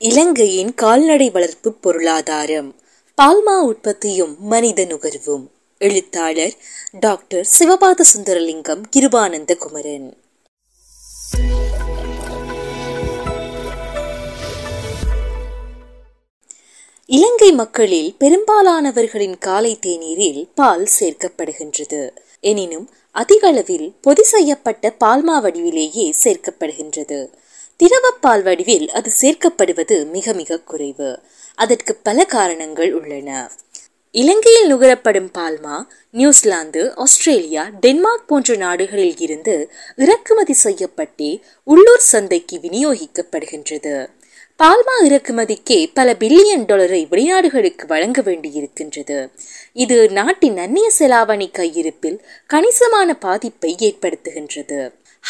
இலங்கையின் கால்நடை வளர்ப்பு பொருளாதாரம். பால்மா உற்பத்தியும் மனித நுகர்வும். எழுத்தாளர் டாக்டர் சிவபாத சுந்தரலிங்கம் கிருபானந்த குமரன் இலங்கை மக்களில் பெரும்பாலானவர்களின் காலை தேநீரில் பால் சேர்க்கப்படுகின்றது. எனினும் அதிகளவில் பொதி செய்யப்பட்ட பால்மா வடிவிலேயே சேர்க்கப்படுகின்றது. திரவப்பால் வடிவில் அது சேர்க்கப்படுவது மிக மிக குறைவு. அதற்கு பல காரணங்கள் உள்ளன. இலங்கையில் நுகரப்படும் பால்மா நியூசிலாந்து ஆஸ்திரேலியா டென்மார்க் போன்ற நாடுகளில் இருந்து இறக்குமதி செய்யப்பட்டே உள்ளூர் சந்தைக்கு விநியோகிக்கப்படுகின்றது. பால்மா இறக்குமதிக்கே பல பில்லியன் டாலரை வெளிநாடுகளுக்கு வழங்க வேண்டியிருக்கின்றது. இது நாட்டின் அந்நிய செலாவணி கையிருப்பில் கணிசமான பாதிப்பை ஏற்படுத்துகின்றது.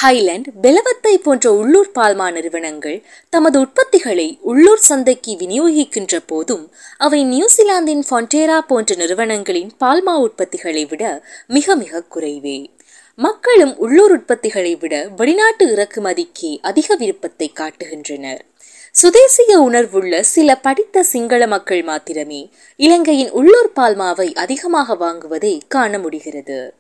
ஹைலண்ட் பெலவத்தை போன்ற உள்ளூர் பால்மா நிறுவனங்கள் தமது உற்பத்திகளை உள்ளூர் சந்தைக்கு விநியோகிக்கின்ற போதும் அவை நியூசிலாந்தின் ஃபான்டேரா போன்ற நிறுவனங்களின் பால்மா உற்பத்திகளை விட மிக மிக குறைவே. மக்களும் உள்ளூர் உற்பத்திகளை விட வெளிநாட்டு இறக்குமதிக்கே அதிக விருப்பத்தை காட்டுகின்றனர். சுதேசிய உணர்வுள்ள சில படித்த சிங்கள மக்கள் மாத்திரமே இலங்கையின் உள்ளூர் பால்மாவை அதிகமாக வாங்குவதை காண முடிகிறது.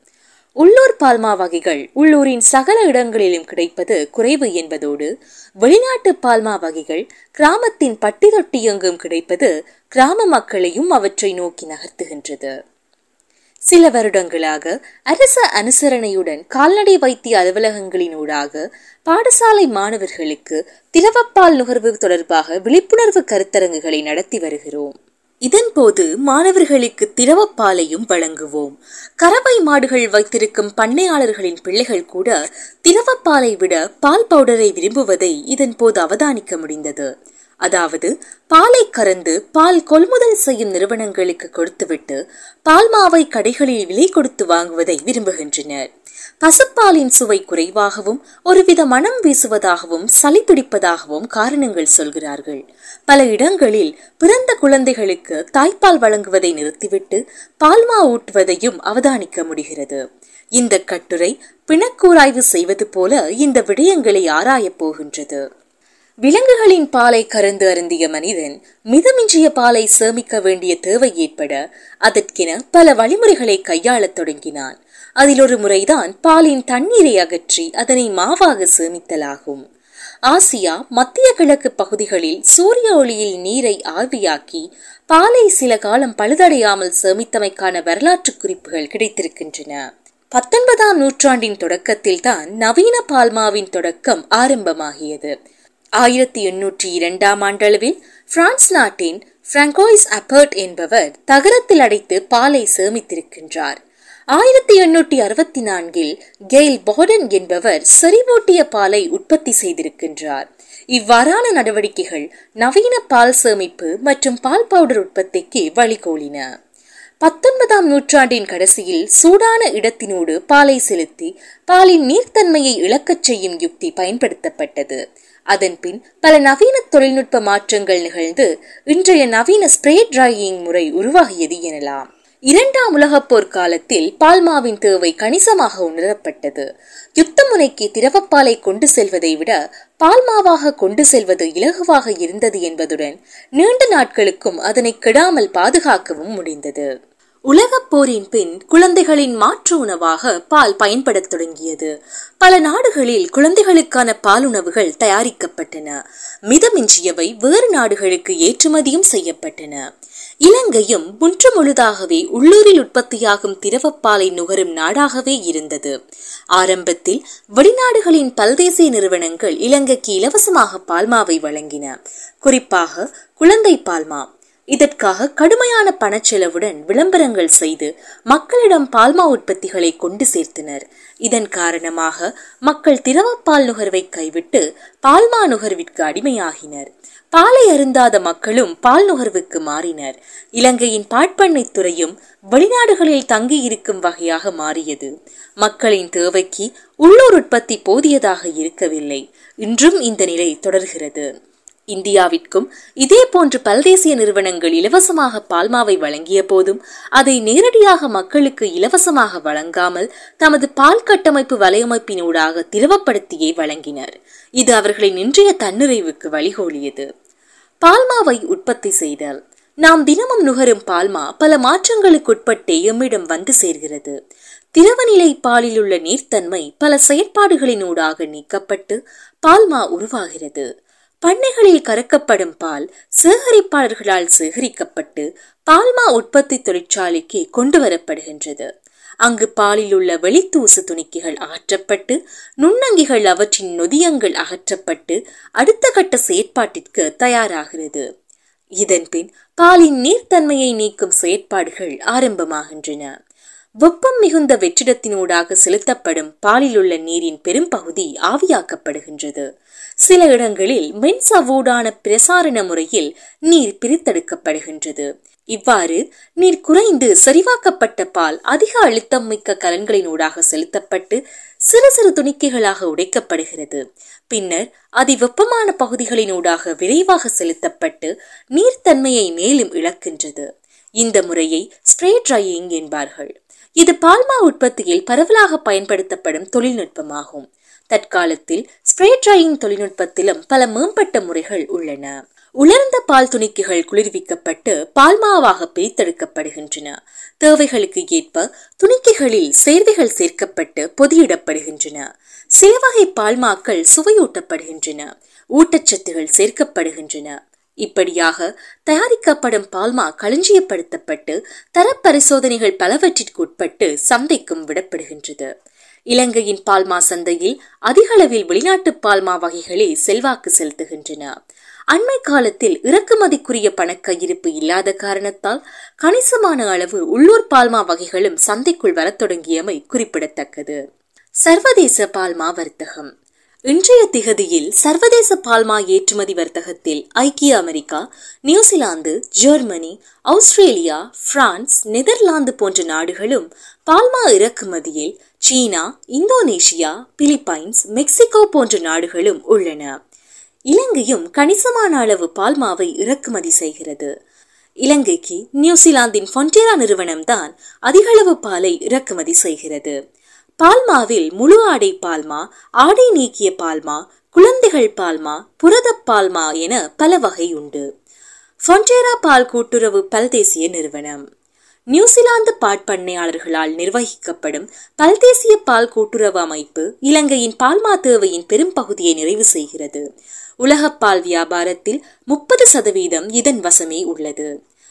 உள்ளூர் பால்மா வகைகள் உள்ளூரின் சகல இடங்களிலும் கிடைப்பது குறைவு என்பதோடு வெளிநாட்டு பால்மா வகைகள் கிராமத்தின் பட்டி தொட்டி எங்கும் கிடைப்பது கிராம மக்களையும் அவற்றை நோக்கி நகர்த்துகின்றது. சில வருடங்களாக அரச அனுசரணையுடன் கால்நடை வைத்திய அலுவலகங்களினூடாக பாடசாலை மாணவர்களுக்கு திரவப்பால் நுகர்வு தொடர்பாக விழிப்புணர்வு கருத்தரங்குகளை நடத்தி வருகிறோம். இதன்போது மாணவர்களுக்கு திரவப்பாலையும் வழங்குவோம். கறவை மாடுகள் வைத்திருக்கும் பண்ணையாளர்களின் பிள்ளைகள் கூட திரவப்பாலை விட பால் பவுடரை விரும்புவதை இதன் போது அவதானிக்க முடிந்தது. அதாவது பாலை கறந்து பால் கொள்முதல் செய்யும் நிறுவனங்களுக்கு கொடுத்துவிட்டு பால் மாவை கடைகளில் விலை கொடுத்து வாங்குவதை விரும்புகின்றனர். பசுப்பாலின் சுவை குறைவாகவும் ஒருவித மனம் வீசுவதாகவும் சளி பிடிப்பதாகவும் காரணங்கள் சொல்கிறார்கள். பல இடங்களில் பிறந்த குழந்தைகளுக்கு தாய்ப்பால் வழங்குவதை நிறுத்திவிட்டு பால்மா ஊட்டுவதையும் அவதானிக்க முடிகிறது. இந்த கட்டுரை பிணக்கூராய்வு செய்வது போல இந்த விடயங்களை ஆராயப் போகின்றது. விலங்குகளின் பாலை கறந்து அருந்திய மனிதன் மிதமிஞ்சிய பாலை சேமிக்க வேண்டிய தேவை ஏற்பட அதற்கென பல வழிமுறைகளை கையாளத் தொடங்கினான். அதில் ஒரு முறைதான் பாலின் தண்ணீரை அகற்றி அதனை மாவாக சேமித்தலாகும். ஆசியா மத்திய கிழக்கு பகுதிகளில் சூரிய ஒளியில் நீரை ஆவியாக்கி பாலை சில காலம் பழுதடையாமல் சேமித்தமைக்கான வரலாற்று குறிப்புகள் கிடைத்திருக்கின்றன. பத்தொன்பதாம் நூற்றாண்டின் தொடக்கத்தில் தான் நவீன பால்மாவின் தொடக்கம் ஆரம்பமாகியது. ஆயிரத்தி எண்ணூற்றி இரண்டாம் ஆண்டளவில் பிரான்ஸ் நாட்டின் பிராங்கோய்ஸ் அப்பர்ட் என்பவர் தகரத்தில் அடைத்து பாலை சேமித்திருக்கின்றார். ஆயிரத்தி எண்ணூற்றி அறுபத்தி நான்கில் கெயில் பாடன் என்பவர் செறிவூட்டிய பாலை உற்பத்தி செய்திருக்கின்றார். இவ்வாறான நடவடிக்கைகள் நவீன பால் சேமிப்பு மற்றும் பால் பவுடர் உற்பத்திக்கு வழிகோலின. பத்தொன்பதாம் நூற்றாண்டின் கடைசியில் சூடான இடத்தினோடு பாலை செலுத்தி பாலின் நீர்த்தன்மையை இழக்கச் செய்யும் யுக்தி பயன்படுத்தப்பட்டது. அதன்பின் பல நவீன தொழில்நுட்ப மாற்றங்கள் நிகழ்ந்து இன்றைய நவீன ஸ்ப்ரே டிரையிங் முறை உருவாகியது எனலாம். இரண்டாம் உலகப் போர் காலத்தில் பால்மாவின் தேவை கணிசமாக உணரப்பட்டது. யுத்த முனைக்கு திரவப்பாலை கொண்டு செல்வதை விட பால்மாவாக கொண்டு செல்வது இலகுவாக இருந்தது என்பதுடன் நீண்ட நாட்களுக்கும் அதனை கெடாமல் பாதுகாக்கவும் முடிந்தது. உலகப் போரின் பின் குழந்தைகளின் மாற்று உணவாக பால் பயன்படத் தொடங்கியது. பல நாடுகளில் குழந்தைகளுக்கான பால் உணவுகள் தயாரிக்கப்பட்டன. மிதமிஞ்சியவை வேறு நாடுகளுக்கு ஏற்றுமதியும் செய்யப்பட்டன. இலங்கையும் முற்று முழுதாகவே உள்ளூரில் உற்பத்தியாகும் திரவப்பாலை நுகரும் நாடாகவே இருந்தது. ஆரம்பத்தில் வெளிநாடுகளின் பல்தேசிய நிறுவனங்கள் இலங்கைக்கு இலவசமாக பால்மாவை வழங்கின. குறிப்பாக குழந்தை பால்மா. இதற்காக கடுமையான பணச்செலவுடன் விளம்பரங்கள் செய்து மக்களிடம் பால்மா உற்பத்திகளை கொண்டு சேர்த்தனர். இதன் காரணமாக மக்கள் திரவப்பால் நுகர்வை கைவிட்டு பால்மா நுகர்விற்கு அடிமையாகினர். பாலை அருந்தாத மக்களும் பால் நுகர்வுக்கு மாறினர். இலங்கையின் பாட்பண்ணை துறையும் வெளிநாடுகளில் தங்கியிருக்கும் வகையாக மாறியது. மக்களின் தேவைக்கு உள்ளூர் உற்பத்தி போதியதாக இருக்கவில்லை. இன்றும் இந்த நிலை தொடர்கிறது. இந்தியாவிற்கும் இதே போன்று பல்தேசிய நிறுவனங்கள் இலவசமாக பால்மாவை வழங்கிய போதும் அதை நேரடியாக மக்களுக்கு இலவசமாக வழங்காமல் தமது பால் கட்டமைப்பு வலையமைப்பினூடாக திரவப்படுத்தியே வழங்கினர். இது அவர்களின் இன்றைய தன்னிறைவுக்கு வழிகோலியது. பால்மாவை உற்பத்தி செய்தல். நாம் தினமும் நுகரும் பால்மா பல மாற்றங்களுக்குட்பட்டே எம்மிடம் வந்து சேர்கிறது. திரவநிலை பாலில் உள்ள நீர்த்தன்மை பல செயற்பாடுகளினூடாக நீக்கப்பட்டு பால்மா உருவாகிறது. பண்ணைகளில் கறக்கப்படும் பால் சேகரிப்பாளர்களால் சேகரிக்கப்பட்டு பால்மா உற்பத்தி தொழிற்சாலைக்கு கொண்டு வரப்படுகின்றது அங்கு பாலில் உள்ள வெளித்தூசு துணிக்கைகள் அகற்றப்பட்டு நுண்ணங்கிகள் அவற்றின் நொதியங்கள் அகற்றப்பட்டு அடுத்த கட்ட செயற்பாட்டிற்கு தயாராகிறது. இதன்பின் பாலின் நீர்த்தன்மையை நீக்கும் செயற்பாடுகள் ஆரம்பமாகின்றன. வெப்பம் மிகுந்த வெற்றிடத்தினூடாக செலுத்தப்படும் பாலில் உள்ள நீரின் பெரும்பகுதி ஆவியாக்கப்படுகின்றது. சில இடங்களில் மென்சவூடான பிரசாரண முறையில் நீர் பிரித்தெடுக்கப்படுகின்றது. இவ்வாறு நீர் குறைந்து சரிவாக்கப்பட்ட பால் அதிக அழுத்தம் மிக்க கலன்களினூடாக செலுத்தப்பட்டு சிறு சிறு துணிக்கைகளாக உடைக்கப்படுகிறது. பின்னர் அதி வெப்பமான பகுதிகளினூடாக விரைவாக செலுத்தப்பட்டு நீர்த்தன்மையை மேலும் இழக்கின்றது. இந்த முறையை ஸ்ப்ரே ட்ரையிங் என்பார்கள். இது பால்மா உற்பத்தியில் பரவலாக பயன்படுத்தப்படும் தொழில்நுட்பமாகும். தற்காலத்தில் ஸ்ப்ரே ட்ரையிங் தொழில்நுட்பத்திலும் பல மேம்பட்ட முறைகள் உள்ளன. உலர்ந்த பால் துணிக்கைகள் குளிர்விக்கப்பட்டு பால்மாவாக பிரித்தெடுக்கப்படுகின்றன. தேவைகளுக்கு ஏற்ப துணிக்கைகளில் சேர்வைகள் சேர்க்கப்பட்டு பொதியிடப்படுகின்றன. சேவகை பால்மாக்கள் சுவையூட்டப்படுகின்றன. ஊட்டச்சத்துகள் சேர்க்கப்படுகின்றன. இப்படியாக தயாரிக்கப்படும் பால்மா களஞ்சியப்படுத்தப்பட்டு தரப்பரிசோதனைகள் பலவற்றிற்கு உட்பட்டு சந்தைக்கும் விடப்படுகின்றது. இலங்கையின் பால்மா சந்தையில் அதிகளவில் வெளிநாட்டு பால்மா வகைகளே செல்வாக்கு செலுத்துகின்றன. அண்மை காலத்தில் இறக்குமதிக்குரிய பணக்கையிருப்பு இல்லாத காரணத்தால் கணிசமான அளவு உள்ளூர் பால்மா வகைகளும் சந்தைக்குள் வரத் தொடங்கியமை குறிப்பிடத்தக்கது. சர்வதேச பால்மா வர்த்தகம். இன்றைய திகதியில் சர்வதேச பால்மா ஏற்றுமதி வர்த்தகத்தில் ஐக்கிய America New Zealand Germany Australia France Netherlands போன்ற நாடுகளும் பால்மா இறக்குமதியில் சீனா இந்தோனேஷியா பிலிப்பைன்ஸ் மெக்சிகோ போன்ற நாடுகளும் உள்ளன. இலங்கையும் கணிசமான அளவு பால்மாவை இறக்குமதி செய்கிறது. இலங்கைக்கு நியூசிலாந்தின் ஃபொன்டேரா நிறுவனம்தான் அதிகளவு பாலை இறக்குமதி செய்கிறது. பால்மாவில் முழு ஆடை பால்மா ஆடை நீக்கிய பால்மா குழந்தைகள் பால்மா புரத பால்மா என பல வகை உண்டு. ஃபொன்டேரா பால் கூட்டுறவு பல்தேசிய நிறுவனம். நியூசிலாந்து பாட்பண்ணையாளர்களால் நிர்வகிக்கப்படும் பல்தேசிய பால் கூட்டுறவு அமைப்பு இலங்கையின் பால்மா தேவையின் பெரும் பகுதியை நிறைவு செய்கிறது. உலக பால் வியாபாரத்தில் முப்பது சதவீதம் இதன் வசமே உள்ளது.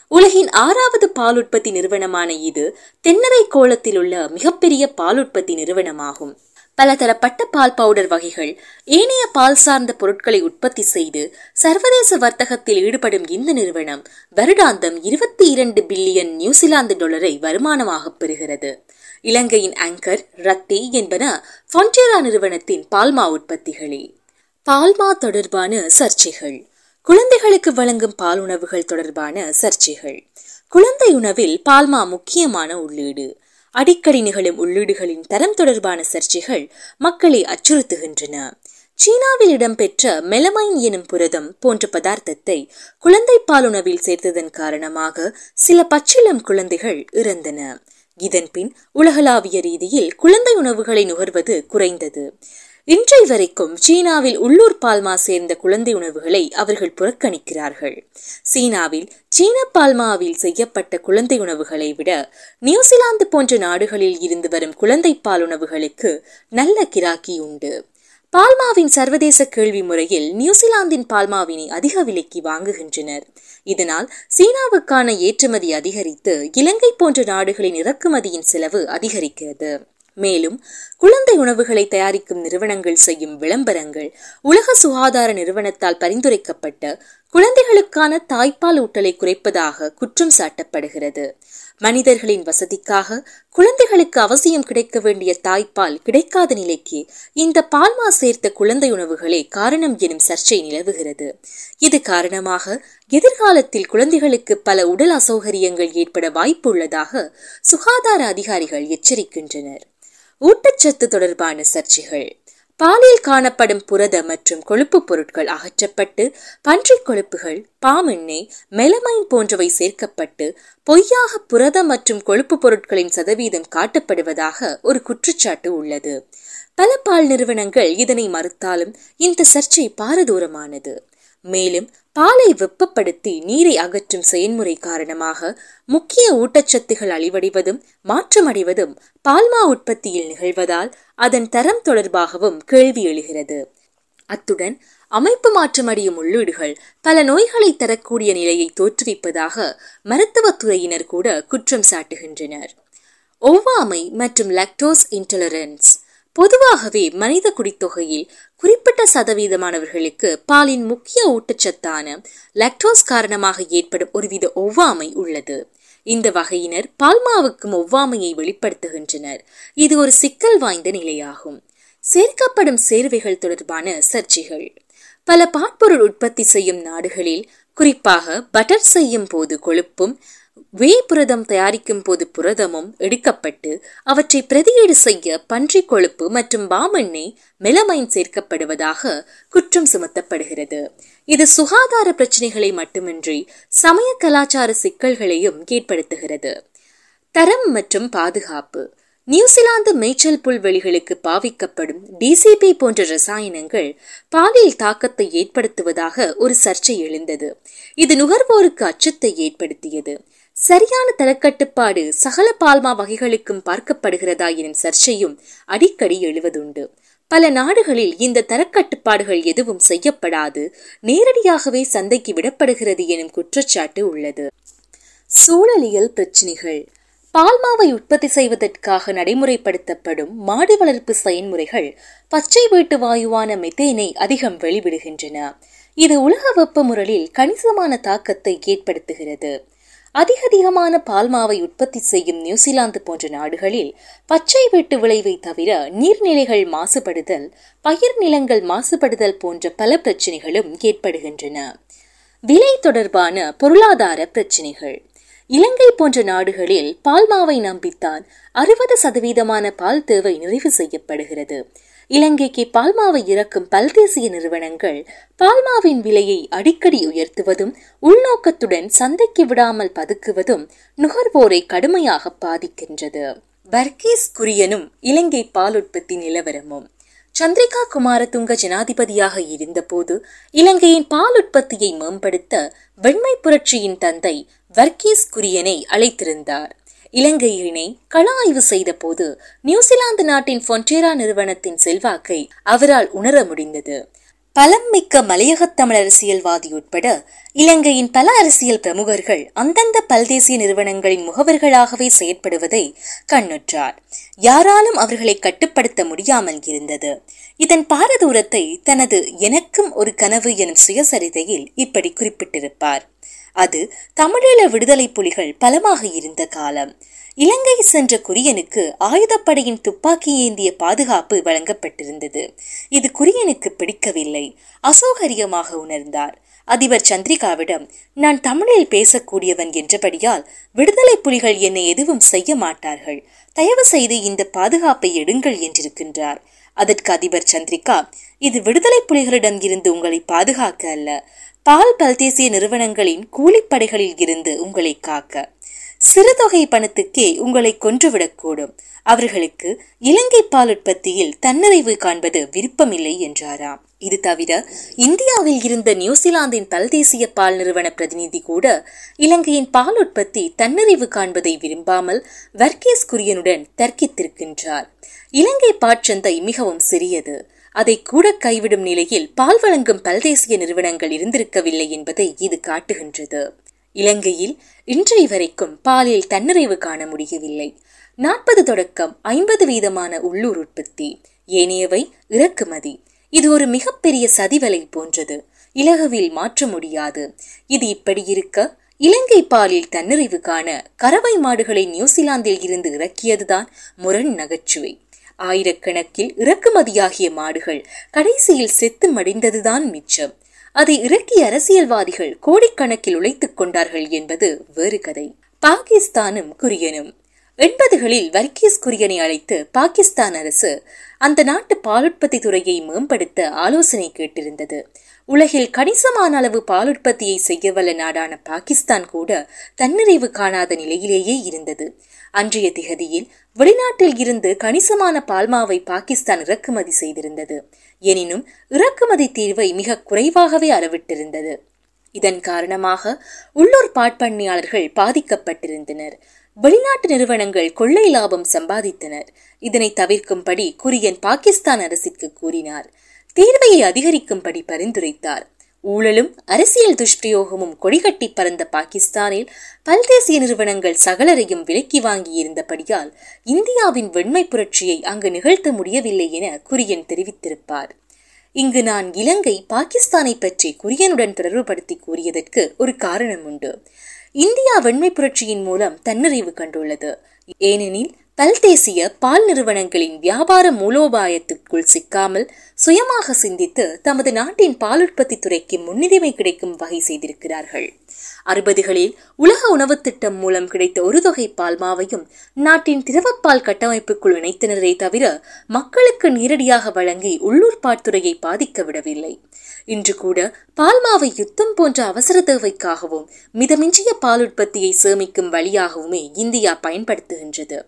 உலகின் ஆறாவது பால் உற்பத்தி நிறுவனமான இது தென்னரை கோலத்தில் உள்ள மிகப்பெரிய பால் உற்பத்தி நிறுவனமாகும். பலதரப்பட்ட பால் பவுடர் வகைகள் ஏனைய பால் சார்ந்த பொருட்களை உற்பத்தி செய்து சர்வதேச வர்த்தகத்தில் ஈடுபடும் இந்த நிறுவனம் வருடாந்தம் இருபத்தி இரண்டு பில்லியன் நியூசிலாந்து டாலரை வருமானமாக பெறுகிறது. இலங்கையின் ஆங்கர் ரத்தி என்பன ஃபொன்டேரா நிறுவனத்தின் பால்மா உற்பத்திகளே. பால்மா தொடர்பான சர்ச்சைகள். குழந்தைகளுக்கு வழங்கும் பால் உணவுகள் தொடர்பான சர்ச்சைகள். குழந்தை உணவில் பால்மா முக்கியமான உள்ளீடு. அடிக்கடி நிகழும் உள்ளீடுகளின் தரம் தொடர்பான சர்ச்சைகள் மக்களை அச்சுறுத்துகின்றன. சீனாவில் இடம்பெற்ற மெலமைன் எனும் புரதம் போன்ற பதார்த்தத்தை குழந்தை பாலுணவில் சேர்த்ததன் காரணமாக சில பச்சிளம் குழந்தைகள் இறந்தன. இதன்பின் உலகளாவிய ரீதியில் குழந்தை உணவுகளை நுகர்வது குறைந்தது. இன்றை வரைக்கும் சீனாவில் உள்ளூர் பால்மா சேர்ந்த குழந்தை உணவுகளை அவர்கள் புறக்கணிக்கிறார்கள். சீனாவில் சீன பால்மாவில் செய்யப்பட்ட குழந்தை உணவுகளை விட நியூசிலாந்து போன்ற நாடுகளில் இருந்து வரும் குழந்தை பால் உணவுகளுக்கு நல்ல கிராக்கி உண்டு. பால்மாவின் சர்வதேச கேள்வி முறையில் நியூசிலாந்தின் பால்மாவினை அதிக விலைக்கு வாங்குகின்றனர். இதனால் சீனாவுக்கான ஏற்றுமதி அதிகரித்து இலங்கை போன்ற நாடுகளின் இறக்குமதியின் செலவு அதிகரிக்கிறது. மேலும் குழந்தை உணவுகளை தயாரிக்கும் நிறுவனங்கள் செய்யும் விளம்பரங்கள் உலக சுகாதார நிறுவனத்தால் பரிந்துரைக்கப்பட்ட குழந்தைகளுக்கான தாய்ப்பால் ஊட்டலை குறைப்பதாக குற்றம் சாட்டப்படுகிறது. மனிதர்களின் வசதிக்காக குழந்தைகளுக்கு அவசியம் கிடைக்க வேண்டிய தாய்ப்பால் கிடைக்காத நிலைக்கு இந்த பால்மா சேர்த்த குழந்தை உணவுகளே காரணம் எனும் சர்ச்சை நிலவுகிறது. இது காரணமாக எதிர்காலத்தில் குழந்தைகளுக்கு பல உடல் அசௌகரியங்கள் ஏற்பட வாய்ப்பு உள்ளதாக சுகாதார அதிகாரிகள் எச்சரிக்கின்றனர். ஊட்டச்சத்து தொடர்பான சர்ச்சைகள். பாலில் காணப்படும் புரத மற்றும் கொழுப்பு பொருட்கள் அகற்றப்பட்டு பன்றிக் கொழுப்புகள் பாமெண்ணெய் மெலமைன் போன்றவை சேர்க்கப்பட்டு பொய்யாக புரத மற்றும் கொழுப்பு பொருட்களின் சதவீதம் காட்டப்படுவதாக ஒரு குற்றச்சாட்டு உள்ளது. பல பால் நிறுவனங்கள் இதனை மறுத்தாலும் இந்த சர்ச்சை பாரதூரமானது. மேலும் பாலை வெப்பப்படுத்தி நீரை அகற்றும் செயல்முறை காரணமாக முக்கிய ஊட்டச்சத்துகள் அழிவடைவதும் மாற்றமடைவதும் பால்மா உற்பத்தியில் நிகழ்வதால் அதன் தரம் தொடர்பாகவும் கேள்வி எழுகிறது. அத்துடன் அமைப்பு மாற்றமடையும் உள்ளீடுகள் பல நோய்களை தரக்கூடிய நிலையை தோற்றுவிப்பதாக மருத்துவத்துறையினர் கூட குற்றம் சாட்டுகின்றனர். ஒவ்வாமை மற்றும் லாக்டோஸ் இன்டலரன்ஸ் பொதுவாகவே மனித குடித்தொகையில் குறிப்பிட்ட சதவீதமானவர்களுக்கு பாலின் முக்கிய ஊட்டச்சத்தான லக்டோஸ் காரணமாக ஏற்படும் ஒருவித ஒவ்வாமை உள்ளது. இந்த வகையினர் பால்மாவுக்கும் ஒவ்வாமையை வெளிப்படுத்துகின்றனர். இது ஒரு சிக்கல் வாய்ந்த நிலையாகும். சேர்க்கப்படும் சேர்வைகள் தொடர்பான சர்ச்சைகள். பல பாட்பொருள் உற்பத்தி செய்யும் நாடுகளில் குறிப்பாக பட்டர் செய்யும் போது கொழுப்பும் வே புரதம் தயாரிக்கும் போது புரதமும் எடுக்கப்பட்டு அவற்றை பிரதியீடு செய்ய பன்றி கொழுப்பு மற்றும் பாமெண்ணெய் மெலமைன் சேர்க்கப்படுவதாக குற்றம் சுமத்தப்படுகிறது. இது சுகாதார பிரச்சனைகளை மட்டுமின்றி சமய கலாச்சார சிக்கல்களையும் ஏற்படுத்துகிறது. தரம் மற்றும் பாதுகாப்பு. நியூசிலாந்து மேய்ச்சல் புல்வெளிகளுக்கு பாவிக்கப்படும் டிசிபி போன்ற ரசாயனங்கள் பாலியல் தாக்கத்தை ஏற்படுத்துவதாக ஒரு சர்ச்சை எழுந்தது. இது நுகர்வோருக்கு அச்சத்தை ஏற்படுத்தியது. சரியான தரக்கட்டுப்பாடு சகல பால்மா வகைகளுக்கும் பார்க்கப்படுகிறதா எனும் சர்ச்சையும் அடிக்கடி எழுவதுண்டு. பல நாடுகளில் இந்த தரக்கட்டுப்பாடுகள் எதுவும் செய்யப்படாது நேரடியாகவே சந்தைக்கு விடப்படுகிறது எனும் குற்றச்சாட்டு உள்ளது. சூழலியல் பிரச்சினைகள். பால்மாவை உற்பத்தி செய்வதற்காக நடைமுறைப்படுத்தப்படும் மாடு வளர்ப்பு செயல்முறைகள் பச்சை வீட்டு வாயுவான மெத்தேனை அதிகம் வெளிவிடுகின்றன. இது உலக வெப்பமுறையில் கணிசமான தாக்கத்தை ஏற்படுத்துகிறது. அதிக அதிகமான பால்மாவை உற்பத்தி செய்யும் நியூசிலாந்து போன்ற நாடுகளில் பச்சை வெட்டு விளைவை தவிர நீர்நிலைகள் மாசுபடுதல் பயிர் நிலங்கள் மாசுபடுதல் போன்ற பல பிரச்சனைகளும் ஏற்படுகின்றன. விலை தொடர்பான பொருளாதார பிரச்சனைகள். இலங்கை போன்ற நாடுகளில் பால்மாவை நம்பித்தான் அறுபது சதவீதமான பால் தேவை நிறைவு செய்யப்படுகிறது. இலங்கைக்கு பால்மாவை இறக்கும் பல்தேசிய நிறுவனங்கள் பால்மாவின் விலையை அடிக்கடி உயர்த்துவதும் உள்நோக்கத்துடன் சந்தைக்கு விடாமல் பதுக்குவதும் நுகர்வோரை கடுமையாக பாதிக்கின்றது. வர்கீஸ் குரியனும் இலங்கை பால் உற்பத்தி நிலவரமும் சந்திரிகா குமாரதுங்க ஜனாதிபதியாக இருந்தபோது இலங்கையின் பால் உற்பத்தியை மேம்படுத்த வெண்மை புரட்சியின் தந்தை வர்கீஸ் குரியனை அழைத்திருந்தார். இலங்கையினை கள ஆய்வு செய்த போது நியூசிலாந்து நாட்டின் பொன்டேரா நிறுவனத்தின் செல்வாக்கை அவரால் உணர முடிந்தது. பலம் மிக்க மலையகத் தமிழ் அரசியல்வாதி உட்பட இலங்கையின் பல அரசியல் பிரமுகர்கள் அந்தந்த பல்தேசிய நிறுவனங்களின் முகவர்களாகவே செயற்படுவதை கண்ணுற்றார். யாராலும் அவர்களை கட்டுப்படுத்த முடியாமல் இருந்தது. இதன் பாரதூரத்தை தனது எனக்கும் ஒரு கனவு எனும் சுயசரிதையில் இப்படி குறிப்பிட்டிருப்பார். அது தமிழீழ விடுதலை புலிகள் பலமாக இருந்த காலம். இலங்கை சென்ற குரியனுக்கு ஆயுதப்படையின் துப்பாக்கி ஏந்திய பாதுகாப்பு வழங்கப்பட்டிருந்தது. இது குரியனுக்கு பிடிக்கவில்லை. அசௌகரியமாக உணர்ந்தார். அதிபர் சந்திரிகாவிடம் நான் தமிழில் பேசக்கூடியவன் என்றபடியால் விடுதலை புலிகள் என்னை எதுவும் செய்ய மாட்டார்கள். தயவு செய்து இந்த பாதுகாப்பை எடுங்கள் என்றிருக்கின்றார். அதற்கு அதிபர் சந்திரிகா இது விடுதலை புலிகளிடம் இருந்து உங்களை பாதுகாக்க அல்ல. பால் பல்தேசிய நிறுவனங்களின் கூலிப்படைகளில் இருந்து உங்களை காக்க. சிறுதொகை பணத்துக்கே உங்களை கொன்றுவிடக்கூடும். அவர்களுக்கு இலங்கை பால் உற்பத்தியில் தன்னிறைவு காண்பது விருப்பமில்லை என்றாராம். இது தவிர இந்தியாவில் இருந்த நியூசிலாந்தின் பல்தேசிய பால் நிறுவன பிரதிநிதி கூட இலங்கையின் பால் உற்பத்தி தன்னிறைவு காண்பதை விரும்பாமல் வர்கீஸ் குரியனுடன் தர்க்கித்திருக்கின்றார். இலங்கை பாற்சந்தை மிகவும் சிறியது. அதை கூட கைவிடும் நிலையில் பால் வழங்கும் பல்தேசிய நிறுவனங்கள் இருந்திருக்கவில்லை என்பதை இது காட்டுகின்றது. இலங்கையில் இன்றைய வரைக்கும் பாலில் தன்னிறைவு காண முடியவில்லை. நாற்பது தொடக்கம் ஐம்பது வீதமான உள்ளூர் உற்பத்தி ஏனையவை இறக்குமதி. இது ஒரு மிகப்பெரிய சதிவலை போன்றது. இலகுவில் மாற்ற முடியாது. இது இப்படி இருக்க இலங்கை பாலில் தன்னிறைவு காண கறவை மாடுகளை நியூசிலாந்தில் இருந்து இறக்கியதுதான் முரண் நகைச்சுவை. ஆயிரக்கணக்கில் இறக்குமதியாகிய மாடுகள் கடைசியில் செத்து மடிந்ததுதான் மிச்சம். அதை இறக்கி அரசியல்வாதிகள் கோடிக்கணக்கில் உழைத்துக் கொண்டார்கள் என்பது வேறு கதை. பாகிஸ்தானும் குரியனும். எண்பதுகளில் வர்கீஸ் குரியனை அழைத்து பாகிஸ்தான் அரசு அந்த நாட்டு பாலுற்பத்தி துறையை மேம்படுத்த ஆலோசனை கேட்டிருந்தது. உலகில் கணிசமான அளவு பாலுற்பத்தியை செய்யவல்ல நாடான பாகிஸ்தான் கூட தன்னிறைவு காணாத நிலையிலேயே இருந்தது. அன்றைய திகதியில் வெளிநாட்டில் இருந்து கணிசமான பால்மாவை பாகிஸ்தான் இறக்குமதி செய்திருந்தது. எனினும் இறக்குமதி தீர்வை மிக குறைவாகவே அளவிட்டிருந்தது. இதன் காரணமாக உள்ளூர் பாட்பண்ணியாளர்கள் பாதிக்கப்பட்டிருந்தனர். வெளிநாட்டு நிறுவனங்கள் கொள்ளை லாபம் சம்பாதித்தனர். இதனை தவிர்க்கும்படி குரியன் பாகிஸ்தான் அரசிற்கு கூறினார். தீர்வையை அதிகரிக்கும்படி பரிந்துரைத்தார். ஊழலும் அரசியல் துஷ்பிரயோகமும் கொடிகட்டி பறந்த பாகிஸ்தானில் பல்தேசிய நிறுவனங்கள் சகலரையும் விலக்கி வாங்கியிருந்தபடியால் இந்தியாவின் வெண்மை புரட்சியை அங்கு நிகழ்த்த முடியவில்லை என குரியன் தெரிவித்திருப்பார். இங்கு நான் இலங்கை பாகிஸ்தானை பற்றி குரியனுடன் தொடர்புபடுத்தி கூறியதற்கு ஒரு காரணம் உண்டு. இந்தியா வெண்மை புரட்சியின் மூலம் தன்னிறைவு கண்டுள்ளது. ஏனெனில் பல்தேசிய பால் நிறுவனங்களின் வியாபார மூலோபாயத்துக்குள் சிக்காமல் சுயமாக சிந்தித்து தமது நாட்டின் பால் உற்பத்தி துறைக்கு முன்னுரிமை கிடைக்கும் வகை செய்திருக்கிறார்கள். அறுபதுகளில் உலக உணவு திட்டம் மூலம் கிடைத்த ஒரு தொகை பால் மாவையும் நாட்டின் திரவப்பால் கட்டமைப்புக்குள் இணைத்தனரே தவிர மக்களுக்கு நேரடியாக வழங்கி உள்ளூர் பாட்டுறையை பாதிக்க விடவில்லை. இன்று கூட பால்மாவை யுத்தம் போன்ற அவசர தேவைக்காகவும் மிதமிஞ்சிய பால் உற்பத்தியை சேமிக்கும் வழியாகவுமே இந்தியா பயன்படுத்துகின்றது.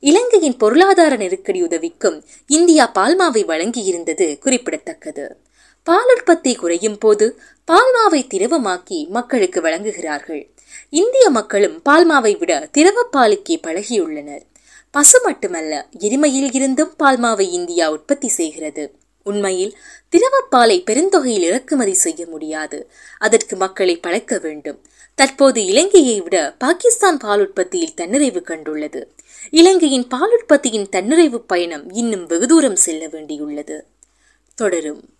இலங்கையின் பொருளாதார நெருக்கடி உதவிக்கும் இந்தியா பால்மாவை வழங்கியிருந்தது குறிப்பிடத்தக்கது. பால் உற்பத்தி குறையும் போது பால்மாவை திரவமாக்கி மக்களுக்கு வழங்குகிறார்கள். இந்திய மக்களும் பால்மாவை விட திரவப்பாலுக்கே பழகியுள்ளனர். பசு மட்டுமல்ல எருமையில் இருந்தும் பால்மாவை இந்தியா உற்பத்தி செய்கிறது. உண்மையில் திரவப்பாலை பெருந்தொகையில் இறக்குமதி செய்ய முடியாது. அதற்கு மக்களை பழக்க வேண்டும். தற்போது இலங்கையை விட பாகிஸ்தான் பால் உற்பத்தியில் தன்னிறைவு கண்டுள்ளது. இலங்கையின் பால் உற்பத்தியின் தன்னிறைவு பயணம் இன்னும் வெகு தூரம் செல்ல வேண்டியுள்ளது. தொடரும்.